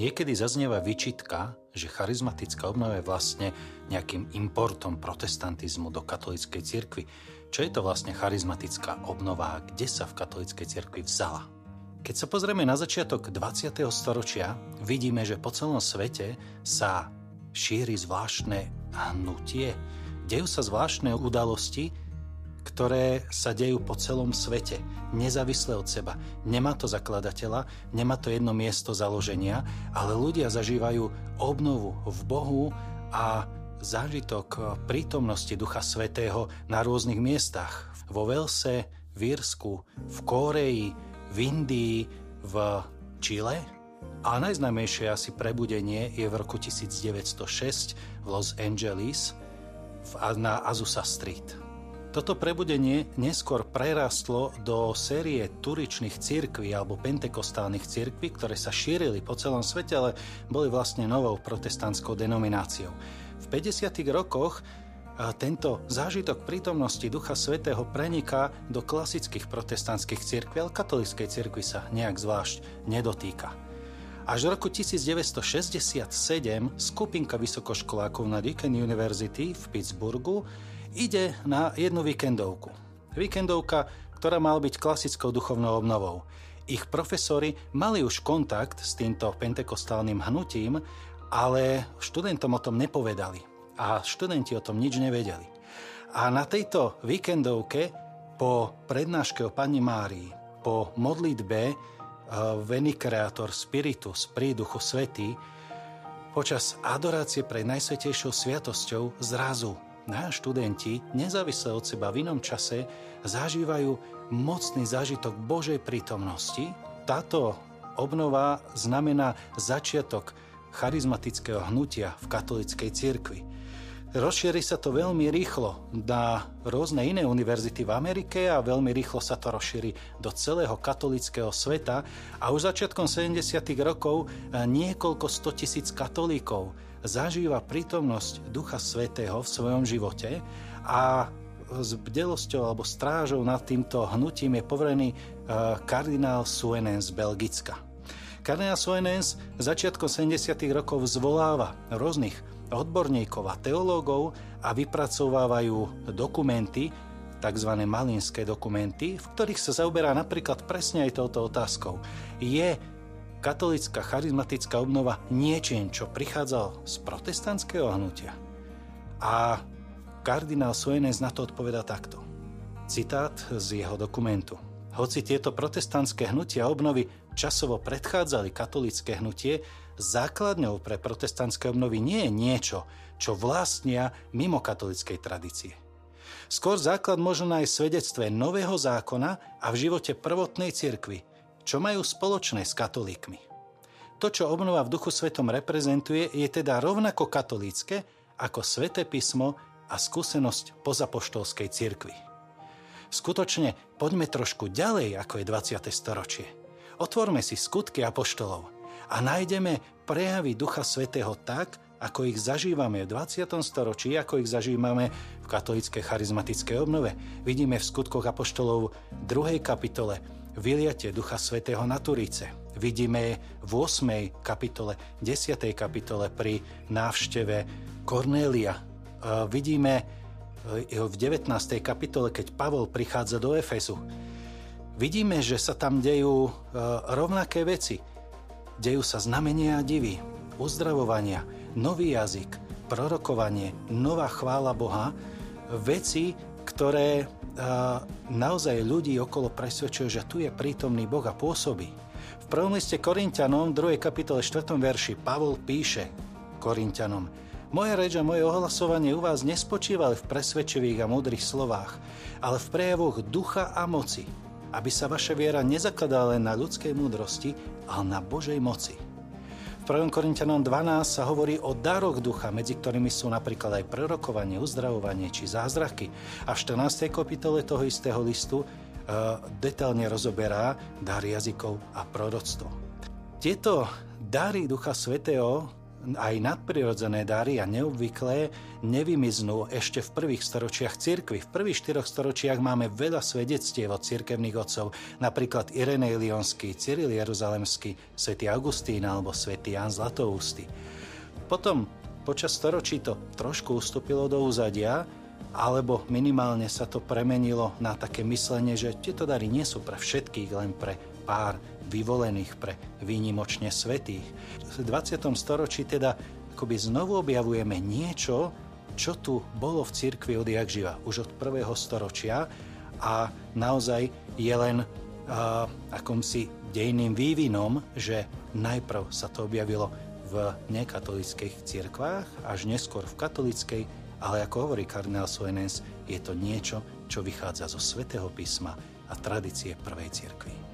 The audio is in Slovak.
Niekedy zaznieva vyčitka, že charizmatická obnova je vlastne nejakým importom protestantizmu do katolíckej cirkvi. Čo je to vlastne charizmatická obnova a kde sa v katolíckej cirkvi vzala? Keď sa pozrieme na začiatok 20. storočia, vidíme, že po celom svete sa šíri zvláštne hnutie. Dejú sa zvláštne udalosti, ktoré sa dejú po celom svete, nezávisle od seba. Nemá to zakladateľa, nemá to jedno miesto založenia, ale ľudia zažívajú obnovu v Bohu a zážitok prítomnosti Ducha Svetého na rôznych miestach. Vo Velse, v Írsku, v Kóreji, v Indii, v Čile. A najznámejšie asi prebudenie je v roku 1906 v Los Angeles na Azusa Street. Toto prebudenie neskôr prerastlo do série turičných cirkví alebo pentekostálnych cirkví, ktoré sa šírili po celom svete, ale boli vlastne novou protestantskou denomináciou. V 50. rokoch tento zážitok prítomnosti Ducha Svetého preniká do klasických protestantských cirkví, ale katolíckej cirkvi sa nejak zvlášť nedotýka. Až v roku 1967 skupinka vysokoškolákov na Deakin University v Pittsburghu ide na jednu víkendovku. Víkendovka, ktorá mala byť klasickou duchovnou obnovou. Ich profesori mali už kontakt s týmto pentekostálnym hnutím, ale študentom o tom nepovedali a študenti o tom nič nevedeli. A na tejto víkendovke po prednáške o Pani Márii, po modlitbe Veni Creator Spiritus, príduchu Svety, počas adorácie pred Najsvetejšou sviatosťou zrazu na študenti, nezávisle od seba v inom čase, zažívajú mocný zážitok Božej prítomnosti. Táto obnova znamená začiatok charizmatického hnutia v katolickej cirkvi. Rozšíri sa to veľmi rýchlo na rôzne iné univerzity v Amerike a veľmi rýchlo sa to rozšíri do celého katolického sveta a už začiatkom 70. rokov niekoľko 100 tisíc katolíkov zažíva prítomnosť Ducha Svetého v svojom živote a s bdelosťou alebo strážou nad týmto hnutím je poverený e, kardinál Suenens z Belgicka. Kardinál Suenens začiatkom 70. rokov zvoláva rôznych odborníkov a teológov a vypracovávajú dokumenty, tzv. malinské dokumenty, v ktorých sa zaoberá napríklad presne aj touto otázkou. Je katolická charizmatická obnova niečím, čo prichádzal z protestantského hnutia. A kardinál Suenes na to odpoveda takto. Citát z jeho dokumentu. Hoci tieto protestantské hnutia obnovy časovo predchádzali katolické hnutie, základňou pre protestantské obnovy nie je niečo, čo vlastnia mimo katolickej tradície. Skôr základ možno nájsť svedectve nového zákona a v živote prvotnej cirkvi, čo majú spoločné s katolíkmi? To, čo obnova v Duchu Svetom reprezentuje, je teda rovnako katolícke ako Sveté písmo a skúsenosť pozapoštolskej cirkvi. Skutočne poďme trošku ďalej, ako je 20. storočie. Otvorme si skutky apoštolov a nájdeme prejavy Ducha Svetého tak, ako ich zažívame v 20. storočí, ako ich zažívame v katolíckej charizmatickej obnove. Vidíme v skutkoch apoštolov 2. kapitole, vyliate Ducha Svetého na Turíce. Vidíme v 8. kapitole, 10. kapitole pri návšteve Kornélia. E, vidíme v 19. kapitole, keď Pavol prichádza do Efezu. Vidíme, že sa tam dejú e, rovnaké veci. Dejú sa znamenia a divy, uzdravovania, nový jazyk, prorokovanie, nová chvála Boha, veci, ktoré naozaj ľudí okolo presvedčujú, že tu je prítomný Boh a pôsobí. V prvom liste Korintianom, 2. kapitole 4. verši, Pavol píše Korintianom, moja reč a moje ohlasovanie u vás nespočívali v presvedčivých a múdrych slovách, ale v prejavoch ducha a moci, aby sa vaša viera nezakladala len na ľudskej múdrosti, ale na Božej moci. 1. Korintianom 12 sa hovorí o daroch ducha, medzi ktorými sú napríklad aj prorokovanie, uzdravovanie či zázraky. A v 14. kapitole toho istého listu e, detailne rozoberá dar jazykov a proroctvo. Tieto dary Ducha Svetého aj nadprirodzené dary a neobvyklé nevymiznú ešte v prvých storočiach cirkvi. V prvých štyroch storočiach máme veľa svedectiev od cirkevných otcov, napríklad Irenej Lionský, Cyril Jeruzalemský, svätý Augustín alebo svätý Jan Zlatoústy. Potom počas storočí to trošku ustúpilo do úzadia, alebo minimálne sa to premenilo na také myslenie, že tieto dary nie sú pre všetkých, len pre pár vyvolených, pre výnimočne svetých. V 20. storočí teda akoby znovu objavujeme niečo, čo tu bolo v cirkvi odjak živa, už od prvého storočia a naozaj je len uh, akomsi dejným vývinom, že najprv sa to objavilo v nekatolických cirkvách, až neskôr v katolickej, ale ako hovorí kardinál Soenens, je to niečo, čo vychádza zo svätého písma a tradície prvej cirkvi.